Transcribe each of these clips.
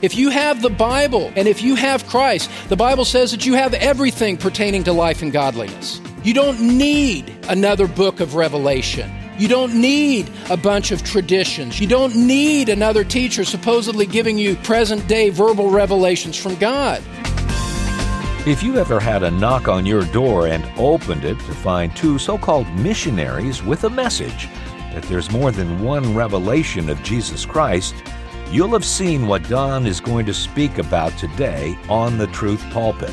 If you have the Bible and if you have Christ, the Bible says that you have everything pertaining to life and godliness. You don't need another book of Revelation. You don't need a bunch of traditions. You don't need another teacher supposedly giving you present day verbal revelations from God. If you ever had a knock on your door and opened it to find two so called missionaries with a message that there's more than one revelation of Jesus Christ, You'll have seen what Don is going to speak about today on the Truth Pulpit.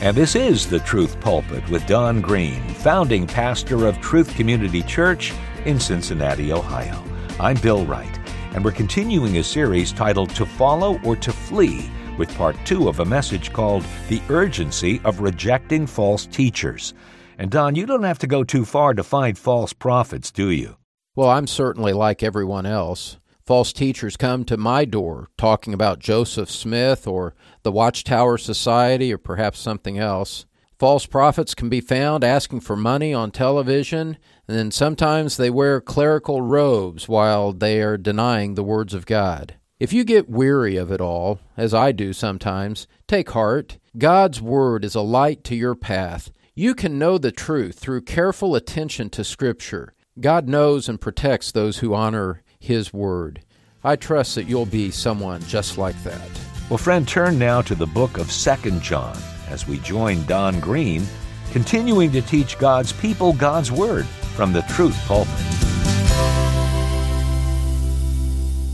And this is the Truth Pulpit with Don Green, founding pastor of Truth Community Church in Cincinnati, Ohio. I'm Bill Wright, and we're continuing a series titled To Follow or to Flee with part two of a message called The Urgency of Rejecting False Teachers. And Don, you don't have to go too far to find false prophets, do you? Well, I'm certainly like everyone else false teachers come to my door talking about Joseph Smith or the Watchtower Society or perhaps something else. False prophets can be found asking for money on television, and then sometimes they wear clerical robes while they are denying the words of God. If you get weary of it all, as I do sometimes, take heart. God's Word is a light to your path. You can know the truth through careful attention to Scripture. God knows and protects those who honor his Word. I trust that you'll be someone just like that. Well, friend, turn now to the book of Second John as we join Don Green, continuing to teach God's people God's Word from the Truth Pulpit.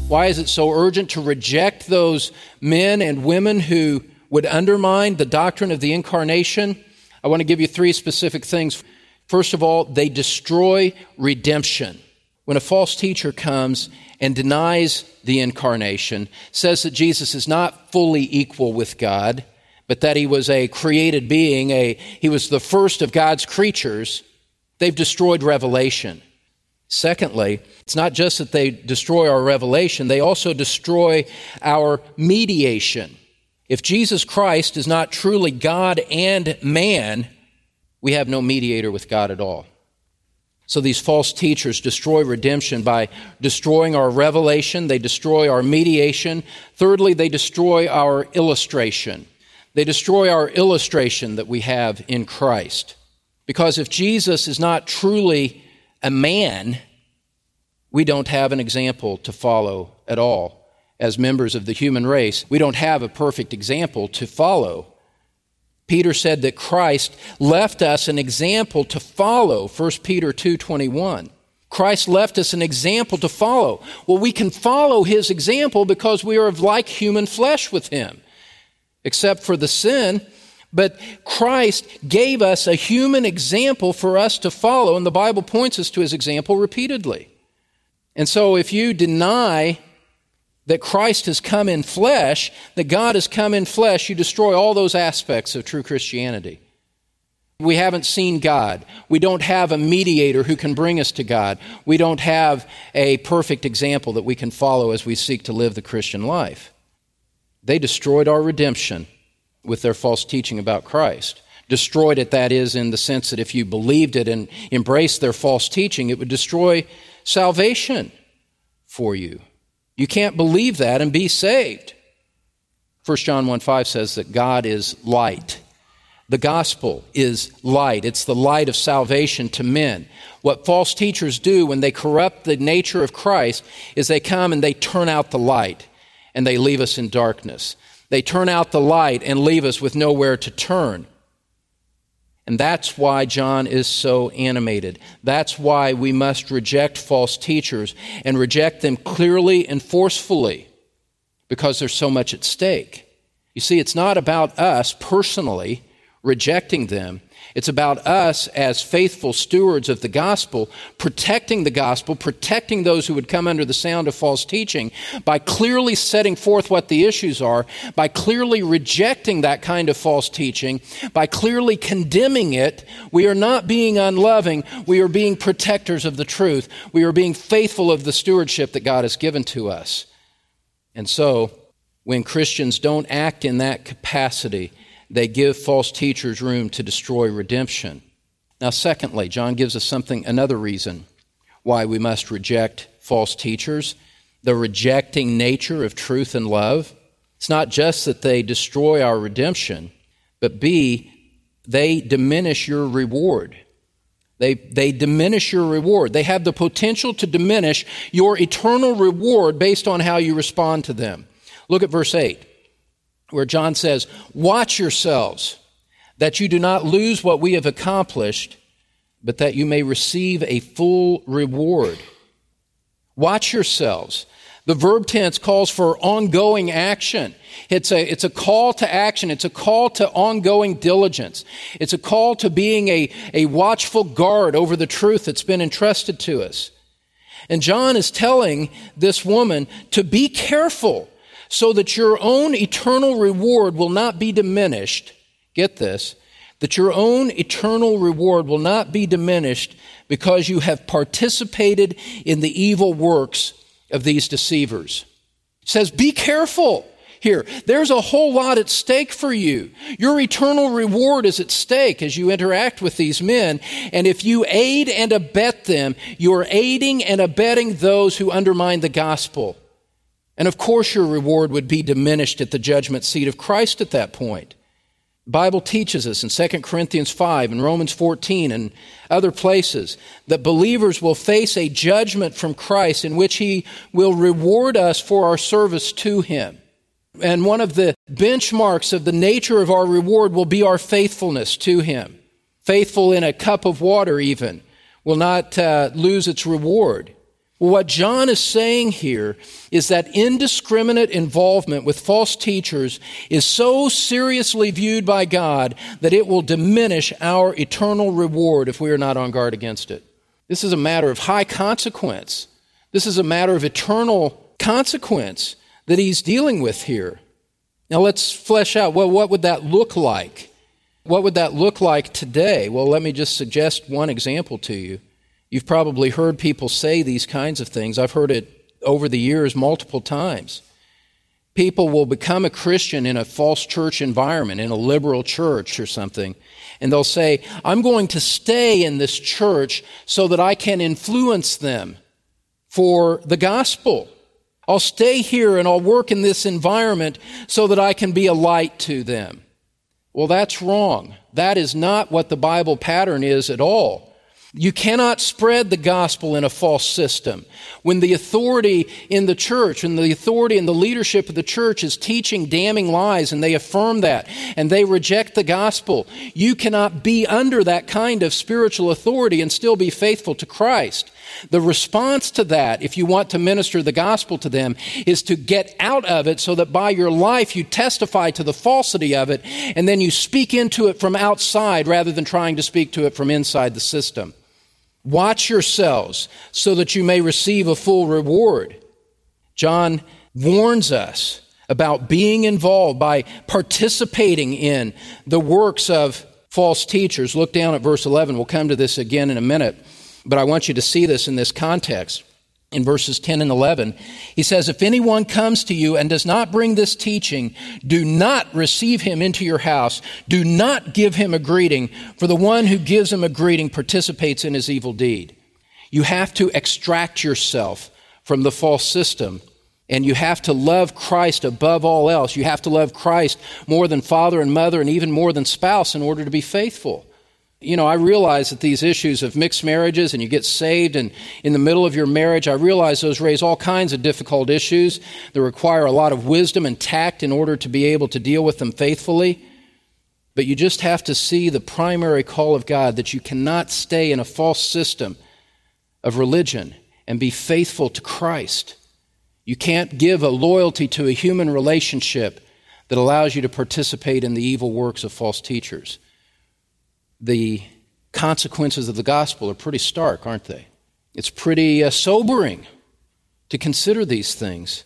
Why is it so urgent to reject those men and women who would undermine the doctrine of the incarnation? I want to give you three specific things. First of all, they destroy redemption when a false teacher comes and denies the incarnation, says that Jesus is not fully equal with God, but that he was a created being, a, he was the first of God's creatures, they've destroyed revelation. Secondly, it's not just that they destroy our revelation, they also destroy our mediation. If Jesus Christ is not truly God and man, we have no mediator with God at all. So these false teachers destroy redemption by destroying our revelation, they destroy our mediation. Thirdly, they destroy our illustration. They destroy our illustration that we have in Christ. Because if Jesus is not truly a man, we don't have an example to follow at all. As members of the human race, we don't have a perfect example to follow. Peter said that Christ left us an example to follow, 1 Peter 2:21. Christ left us an example to follow. Well, we can follow his example because we are of like human flesh with him, except for the sin. But Christ gave us a human example for us to follow, and the Bible points us to his example repeatedly. And so if you deny that Christ has come in flesh, that God has come in flesh, you destroy all those aspects of true Christianity. We haven't seen God. We don't have a mediator who can bring us to God. We don't have a perfect example that we can follow as we seek to live the Christian life. They destroyed our redemption with their false teaching about Christ. Destroyed it, that is, in the sense that if you believed it and embraced their false teaching, it would destroy salvation for you. You can't believe that and be saved. 1 John 1 5 says that God is light. The gospel is light. It's the light of salvation to men. What false teachers do when they corrupt the nature of Christ is they come and they turn out the light and they leave us in darkness. They turn out the light and leave us with nowhere to turn. And that's why John is so animated. That's why we must reject false teachers and reject them clearly and forcefully because there's so much at stake. You see, it's not about us personally rejecting them, it's about us as faithful stewards of the gospel, protecting the gospel, protecting those who would come under the sound of false teaching by clearly setting forth what the issues are, by clearly rejecting that kind of false teaching, by clearly condemning it. We are not being unloving, we are being protectors of the truth. We are being faithful of the stewardship that God has given to us. And so, when Christians don't act in that capacity, they give false teachers room to destroy redemption. Now, secondly, John gives us something, another reason why we must reject false teachers the rejecting nature of truth and love. It's not just that they destroy our redemption, but B, they diminish your reward. They, they diminish your reward. They have the potential to diminish your eternal reward based on how you respond to them. Look at verse 8, where John says, Watch yourselves that you do not lose what we have accomplished, but that you may receive a full reward. Watch yourselves. The verb tense calls for ongoing action. It's a, it's a call to action. It's a call to ongoing diligence. It's a call to being a, a watchful guard over the truth that's been entrusted to us. And John is telling this woman to be careful so that your own eternal reward will not be diminished. Get this, that your own eternal reward will not be diminished because you have participated in the evil works of these deceivers. It says, Be careful here. There's a whole lot at stake for you. Your eternal reward is at stake as you interact with these men. And if you aid and abet them, you are aiding and abetting those who undermine the gospel. And of course, your reward would be diminished at the judgment seat of Christ at that point. The Bible teaches us in 2 Corinthians 5 and Romans 14 and other places that believers will face a judgment from Christ in which he will reward us for our service to him. And one of the benchmarks of the nature of our reward will be our faithfulness to him. Faithful in a cup of water, even, will not uh, lose its reward. What John is saying here is that indiscriminate involvement with false teachers is so seriously viewed by God that it will diminish our eternal reward if we are not on guard against it. This is a matter of high consequence. This is a matter of eternal consequence that he's dealing with here. Now let's flesh out well, what would that look like? What would that look like today? Well, let me just suggest one example to you. You've probably heard people say these kinds of things. I've heard it over the years multiple times. People will become a Christian in a false church environment, in a liberal church or something, and they'll say, I'm going to stay in this church so that I can influence them for the gospel. I'll stay here and I'll work in this environment so that I can be a light to them. Well, that's wrong. That is not what the Bible pattern is at all. You cannot spread the gospel in a false system. When the authority in the church and the authority and the leadership of the church is teaching damning lies and they affirm that and they reject the gospel, you cannot be under that kind of spiritual authority and still be faithful to Christ. The response to that, if you want to minister the gospel to them, is to get out of it so that by your life you testify to the falsity of it and then you speak into it from outside rather than trying to speak to it from inside the system. Watch yourselves so that you may receive a full reward. John warns us about being involved by participating in the works of false teachers. Look down at verse 11. We'll come to this again in a minute, but I want you to see this in this context in verses 10 and 11. He says, If anyone comes to you and does not bring this teaching, do not receive him into your house. Do not give him a greeting, for the one who gives him a greeting participates in his evil deed. You have to extract yourself from the false system. And you have to love Christ above all else. You have to love Christ more than father and mother and even more than spouse in order to be faithful. You know, I realize that these issues of mixed marriages and you get saved and in the middle of your marriage, I realize those raise all kinds of difficult issues that require a lot of wisdom and tact in order to be able to deal with them faithfully. But you just have to see the primary call of God that you cannot stay in a false system of religion and be faithful to Christ. You can't give a loyalty to a human relationship that allows you to participate in the evil works of false teachers the consequences of the gospel are pretty stark, aren't they? It's pretty uh, sobering to consider these things.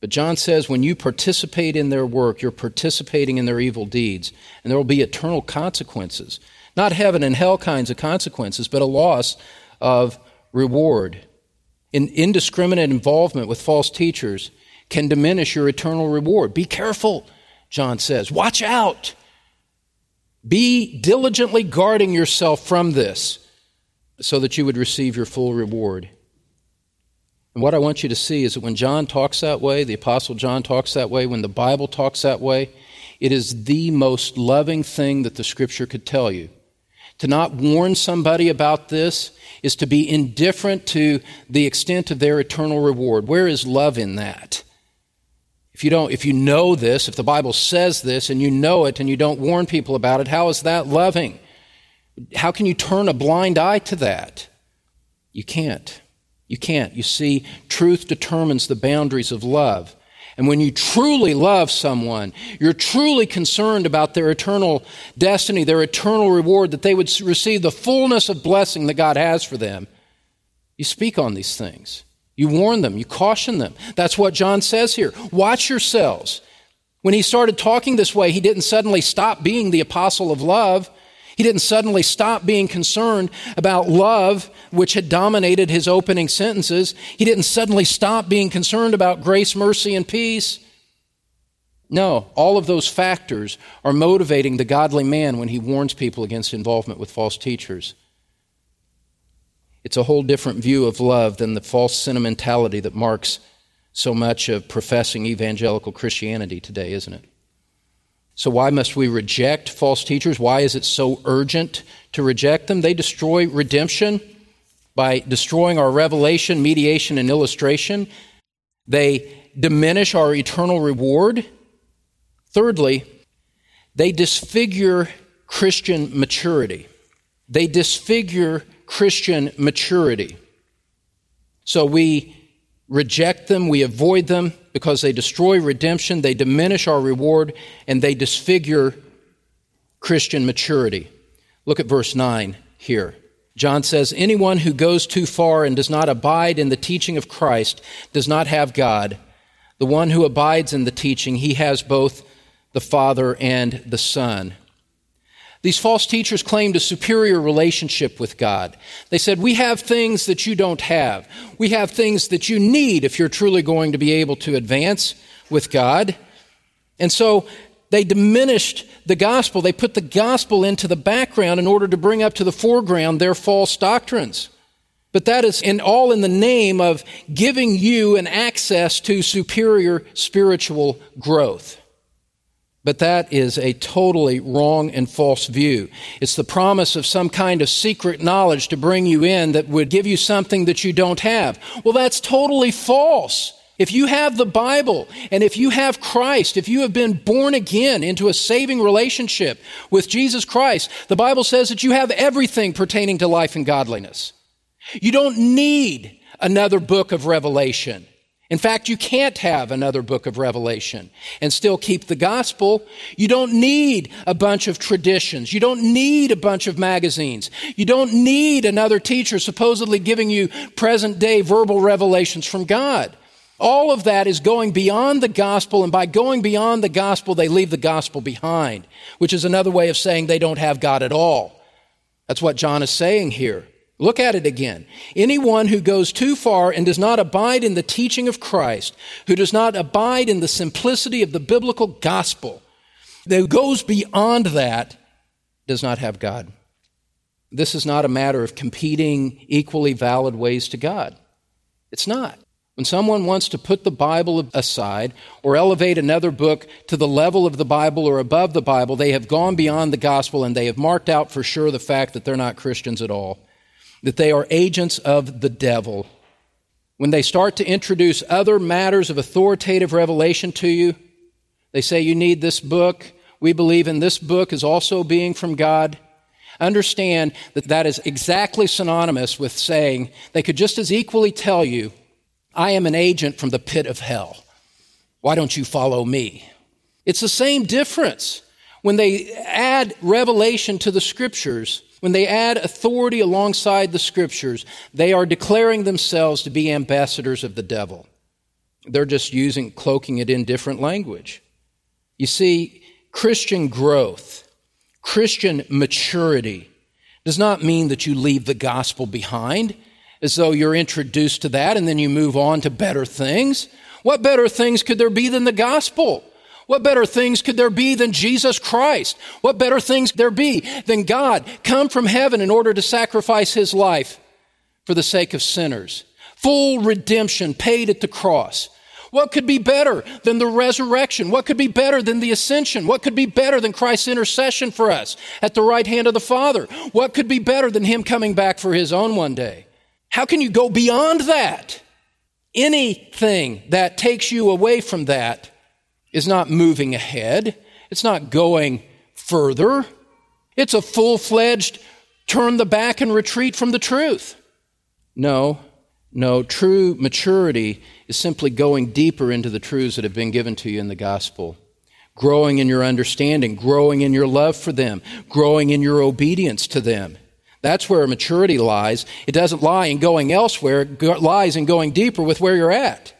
But John says when you participate in their work, you're participating in their evil deeds, and there will be eternal consequences. Not heaven and hell kinds of consequences, but a loss of reward. In indiscriminate involvement with false teachers can diminish your eternal reward. Be careful, John says. Watch out. Be diligently guarding yourself from this so that you would receive your full reward. And what I want you to see is that when John talks that way, the Apostle John talks that way, when the Bible talks that way, it is the most loving thing that the Scripture could tell you. To not warn somebody about this is to be indifferent to the extent of their eternal reward. Where is love in that? If you don't, if you know this, if the Bible says this and you know it and you don't warn people about it, how is that loving? How can you turn a blind eye to that? You can't. You can't. You see, truth determines the boundaries of love. And when you truly love someone, you're truly concerned about their eternal destiny, their eternal reward, that they would receive the fullness of blessing that God has for them. You speak on these things. You warn them. You caution them. That's what John says here. Watch yourselves. When he started talking this way, he didn't suddenly stop being the apostle of love. He didn't suddenly stop being concerned about love, which had dominated his opening sentences. He didn't suddenly stop being concerned about grace, mercy, and peace. No, all of those factors are motivating the godly man when he warns people against involvement with false teachers. It's a whole different view of love than the false sentimentality that marks so much of professing evangelical Christianity today, isn't it? So, why must we reject false teachers? Why is it so urgent to reject them? They destroy redemption by destroying our revelation, mediation, and illustration. They diminish our eternal reward. Thirdly, they disfigure Christian maturity. They disfigure Christian maturity. So we reject them, we avoid them because they destroy redemption, they diminish our reward, and they disfigure Christian maturity. Look at verse 9 here. John says, Anyone who goes too far and does not abide in the teaching of Christ does not have God. The one who abides in the teaching, he has both the Father and the Son. These false teachers claimed a superior relationship with God. They said, We have things that you don't have. We have things that you need if you're truly going to be able to advance with God. And so they diminished the gospel. They put the gospel into the background in order to bring up to the foreground their false doctrines. But that is in all in the name of giving you an access to superior spiritual growth. But that is a totally wrong and false view. It's the promise of some kind of secret knowledge to bring you in that would give you something that you don't have. Well, that's totally false. If you have the Bible and if you have Christ, if you have been born again into a saving relationship with Jesus Christ, the Bible says that you have everything pertaining to life and godliness. You don't need another book of Revelation. In fact, you can't have another book of Revelation and still keep the gospel. You don't need a bunch of traditions. You don't need a bunch of magazines. You don't need another teacher supposedly giving you present day verbal revelations from God. All of that is going beyond the gospel, and by going beyond the gospel, they leave the gospel behind, which is another way of saying they don't have God at all. That's what John is saying here. Look at it again. Anyone who goes too far and does not abide in the teaching of Christ, who does not abide in the simplicity of the biblical gospel, that goes beyond that, does not have God. This is not a matter of competing equally valid ways to God. It's not. When someone wants to put the Bible aside or elevate another book to the level of the Bible or above the Bible, they have gone beyond the gospel and they have marked out for sure the fact that they're not Christians at all that they are agents of the devil. When they start to introduce other matters of authoritative revelation to you, they say you need this book. We believe in this book as also being from God. Understand that that is exactly synonymous with saying they could just as equally tell you, I am an agent from the pit of hell. Why don't you follow me? It's the same difference. When they add revelation to the scriptures, when they add authority alongside the scriptures, they are declaring themselves to be ambassadors of the devil. They're just using, cloaking it in different language. You see, Christian growth, Christian maturity does not mean that you leave the gospel behind as though you're introduced to that and then you move on to better things. What better things could there be than the gospel? What better things could there be than Jesus Christ? What better things there be than God come from heaven in order to sacrifice his life for the sake of sinners? full redemption paid at the cross. What could be better than the resurrection? What could be better than the ascension? What could be better than Christ's intercession for us at the right hand of the Father? What could be better than Him coming back for His own one day? How can you go beyond that? Anything that takes you away from that is not moving ahead. It's not going further. It's a full fledged turn the back and retreat from the truth. No, no, true maturity is simply going deeper into the truths that have been given to you in the gospel, growing in your understanding, growing in your love for them, growing in your obedience to them. That's where maturity lies. It doesn't lie in going elsewhere, it lies in going deeper with where you're at.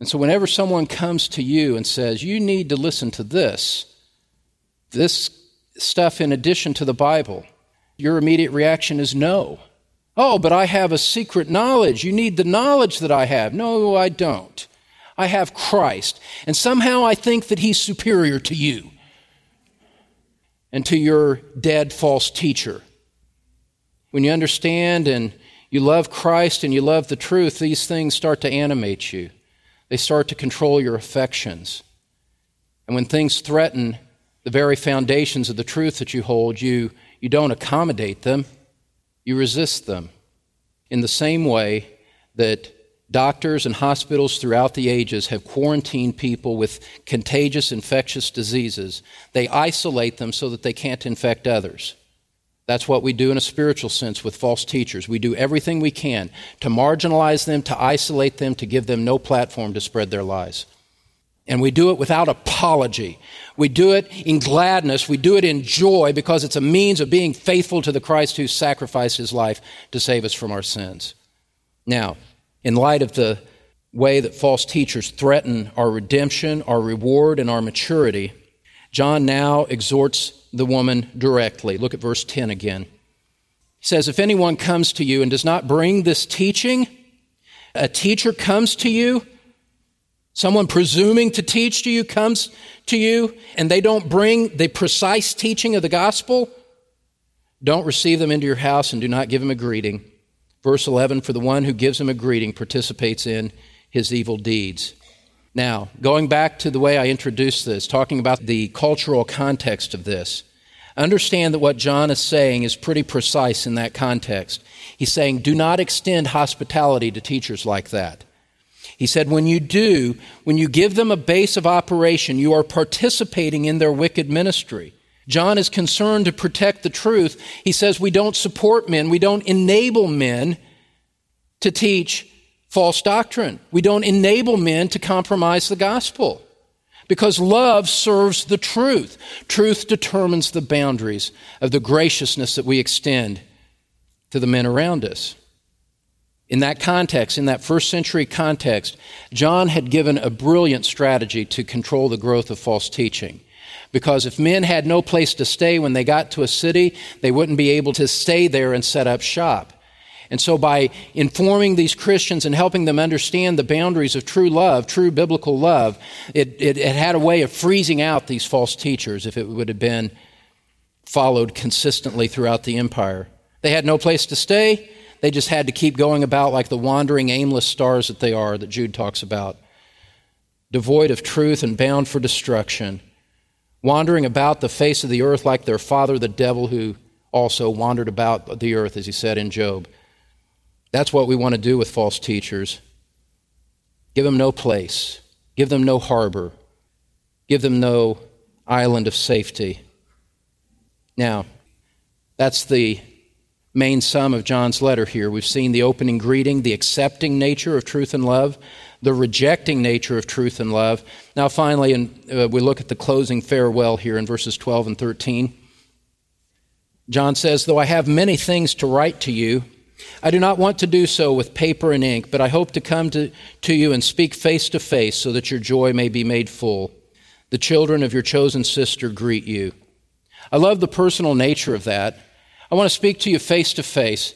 And so, whenever someone comes to you and says, You need to listen to this, this stuff in addition to the Bible, your immediate reaction is no. Oh, but I have a secret knowledge. You need the knowledge that I have. No, I don't. I have Christ. And somehow I think that He's superior to you and to your dead false teacher. When you understand and you love Christ and you love the truth, these things start to animate you. They start to control your affections. And when things threaten the very foundations of the truth that you hold, you, you don't accommodate them you resist them. In the same way that doctors and hospitals throughout the ages have quarantined people with contagious infectious diseases, they isolate them so that they can't infect others. That's what we do in a spiritual sense with false teachers. We do everything we can to marginalize them, to isolate them, to give them no platform to spread their lies. And we do it without apology. We do it in gladness. We do it in joy because it's a means of being faithful to the Christ who sacrificed his life to save us from our sins. Now, in light of the way that false teachers threaten our redemption, our reward, and our maturity, John now exhorts the woman directly. Look at verse 10 again. He says, If anyone comes to you and does not bring this teaching, a teacher comes to you Someone presuming to teach to you comes to you and they don't bring the precise teaching of the gospel. Don't receive them into your house and do not give them a greeting. Verse 11 For the one who gives him a greeting participates in his evil deeds. Now, going back to the way I introduced this, talking about the cultural context of this, understand that what John is saying is pretty precise in that context. He's saying, do not extend hospitality to teachers like that. He said, when you do, when you give them a base of operation, you are participating in their wicked ministry. John is concerned to protect the truth. He says, we don't support men, we don't enable men to teach false doctrine. We don't enable men to compromise the gospel. Because love serves the truth. Truth determines the boundaries of the graciousness that we extend to the men around us. In that context, in that first century context, John had given a brilliant strategy to control the growth of false teaching. Because if men had no place to stay when they got to a city, they wouldn't be able to stay there and set up shop. And so, by informing these Christians and helping them understand the boundaries of true love, true biblical love, it, it, it, had a way of freezing out these false teachers if it would have been followed consistently throughout the empire. They had no place to stay, they just had to keep going about like the wandering, aimless stars that they are, that Jude talks about, devoid of truth and bound for destruction, wandering about the face of the earth like their father, the devil, who also wandered about the earth, as he said in Job. That's what we want to do with false teachers. Give them no place, give them no harbor, give them no island of safety. Now, that's the main sum of John's letter here. We've seen the opening greeting, the accepting nature of truth and love, the rejecting nature of truth and love. Now, finally, and uh, we look at the closing farewell here in verses 12 and 13. John says, Though I have many things to write to you, I do not want to do so with paper and ink, but I hope to come to, to you and speak face to face so that your joy may be made full. The children of your chosen sister greet you. I love the personal nature of that. I want to speak to you face to face.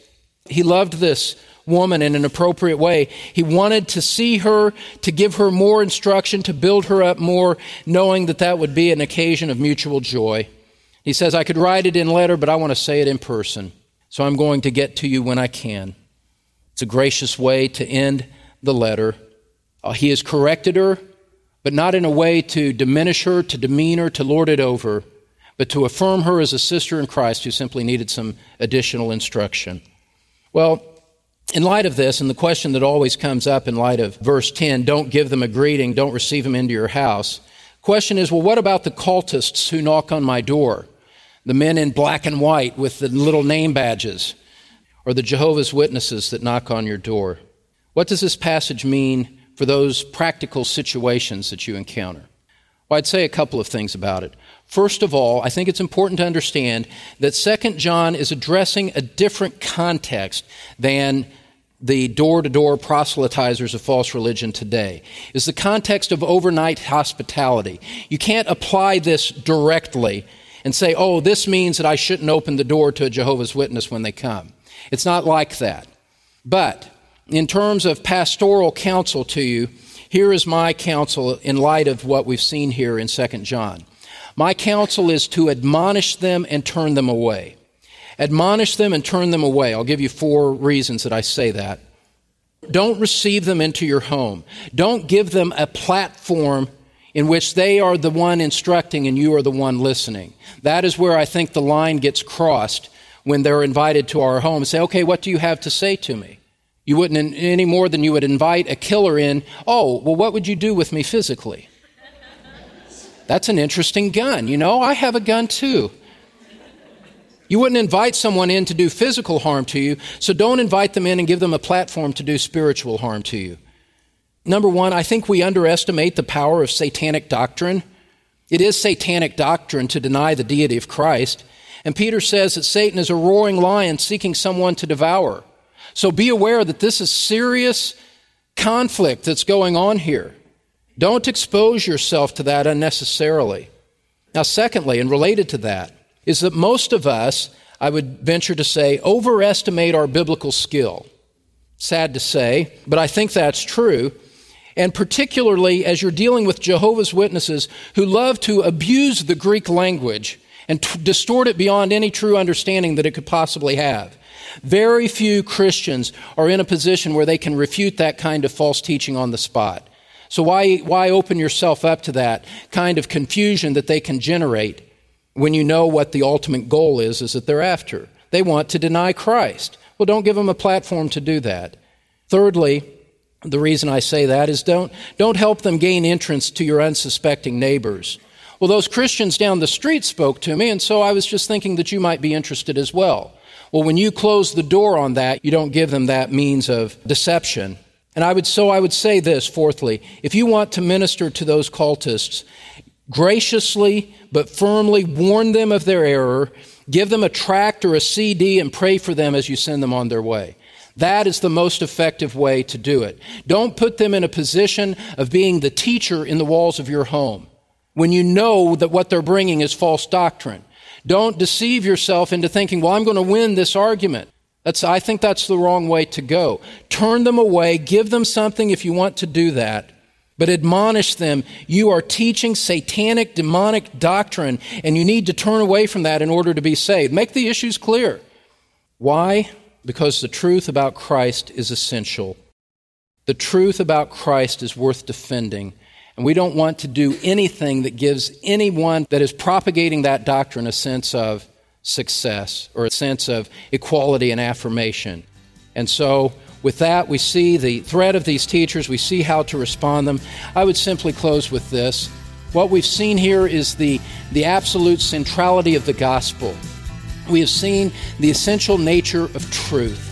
He loved this woman in an appropriate way. He wanted to see her, to give her more instruction, to build her up more, knowing that that would be an occasion of mutual joy. He says, I could write it in letter, but I want to say it in person. So I'm going to get to you when I can. It's a gracious way to end the letter. Uh, he has corrected her, but not in a way to diminish her, to demean her, to lord it over, but to affirm her as a sister in Christ who simply needed some additional instruction. Well, in light of this, and the question that always comes up in light of verse 10 don't give them a greeting, don't receive them into your house. Question is, well, what about the cultists who knock on my door? The men in black and white with the little name badges, or the Jehovah's Witnesses that knock on your door? What does this passage mean for those practical situations that you encounter? Well, I'd say a couple of things about it. First of all, I think it's important to understand that 2 John is addressing a different context than the door to door proselytizers of false religion today. Is the context of overnight hospitality. You can't apply this directly and say, oh, this means that I shouldn't open the door to a Jehovah's Witness when they come. It's not like that. But in terms of pastoral counsel to you, here is my counsel in light of what we've seen here in 2 John. My counsel is to admonish them and turn them away. Admonish them and turn them away. I'll give you four reasons that I say that. Don't receive them into your home. Don't give them a platform in which they are the one instructing and you are the one listening. That is where I think the line gets crossed when they're invited to our home and say, okay, what do you have to say to me? You wouldn't any more than you would invite a killer in, oh, well, what would you do with me physically? That's an interesting gun. You know, I have a gun too. You wouldn't invite someone in to do physical harm to you, so don't invite them in and give them a platform to do spiritual harm to you. Number one, I think we underestimate the power of satanic doctrine. It is satanic doctrine to deny the deity of Christ. And Peter says that Satan is a roaring lion seeking someone to devour. So be aware that this is serious conflict that's going on here. Don't expose yourself to that unnecessarily. Now, secondly, and related to that, is that most of us, I would venture to say, overestimate our biblical skill. Sad to say, but I think that's true. And particularly as you're dealing with Jehovah's Witnesses who love to abuse the Greek language and t- distort it beyond any true understanding that it could possibly have. Very few Christians are in a position where they can refute that kind of false teaching on the spot. So why, why open yourself up to that kind of confusion that they can generate when you know what the ultimate goal is, is that they're after? They want to deny Christ. Well, don't give them a platform to do that. Thirdly, the reason I say that is don't, don't help them gain entrance to your unsuspecting neighbors. Well, those Christians down the street spoke to me, and so I was just thinking that you might be interested as well. Well, when you close the door on that, you don't give them that means of deception. And I would so I would say this fourthly, if you want to minister to those cultists, graciously but firmly warn them of their error, give them a tract or a CD and pray for them as you send them on their way. That is the most effective way to do it. Don't put them in a position of being the teacher in the walls of your home when you know that what they're bringing is false doctrine. Don't deceive yourself into thinking, well, I'm going to win this argument. That's, I think that's the wrong way to go. Turn them away, give them something if you want to do that, but admonish them. You are teaching satanic, demonic doctrine, and you need to turn away from that in order to be saved. Make the issues clear. Why? Because the truth about Christ is essential. The truth about Christ is worth defending. And we don't want to do anything that gives anyone that is propagating that doctrine a sense of success or a sense of equality and affirmation. And so, with that, we see the threat of these teachers, we see how to respond them. I would simply close with this. What we've seen here is the, the absolute centrality of the gospel. We have seen the essential nature of truth.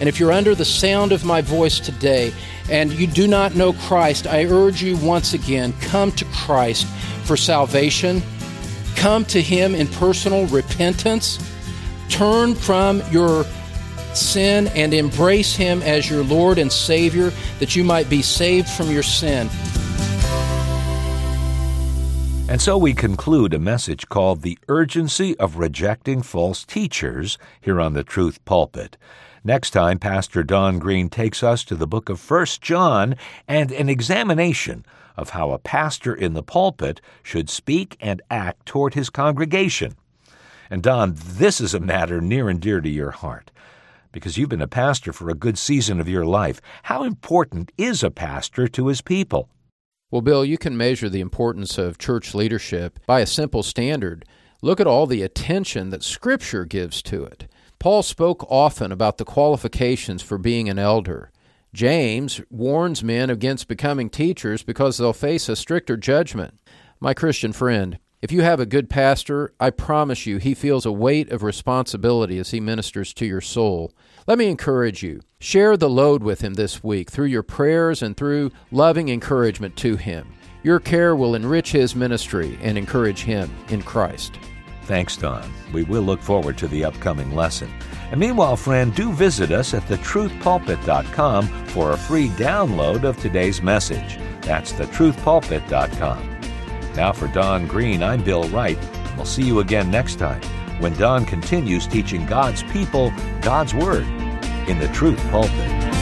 And if you're under the sound of my voice today and you do not know Christ, I urge you once again come to Christ for salvation Come to Him in personal repentance. Turn from your sin and embrace Him as your Lord and Savior that you might be saved from your sin. And so we conclude a message called The Urgency of Rejecting False Teachers here on the Truth Pulpit. Next time, Pastor Don Green takes us to the book of First John and an examination of how a pastor in the pulpit should speak and act toward his congregation. And Don, this is a matter near and dear to your heart. because you've been a pastor for a good season of your life. How important is a pastor to his people? Well, Bill, you can measure the importance of church leadership by a simple standard. Look at all the attention that Scripture gives to it. Paul spoke often about the qualifications for being an elder. James warns men against becoming teachers because they'll face a stricter judgment. My Christian friend, if you have a good pastor, I promise you he feels a weight of responsibility as he ministers to your soul. Let me encourage you. Share the load with him this week through your prayers and through loving encouragement to him. Your care will enrich his ministry and encourage him in Christ. Thanks, Don. We will look forward to the upcoming lesson. And meanwhile, friend, do visit us at thetruthpulpit.com for a free download of today's message. That's thetruthpulpit.com. Now, for Don Green, I'm Bill Wright. We'll see you again next time when Don continues teaching God's people God's Word in the Truth Pulpit.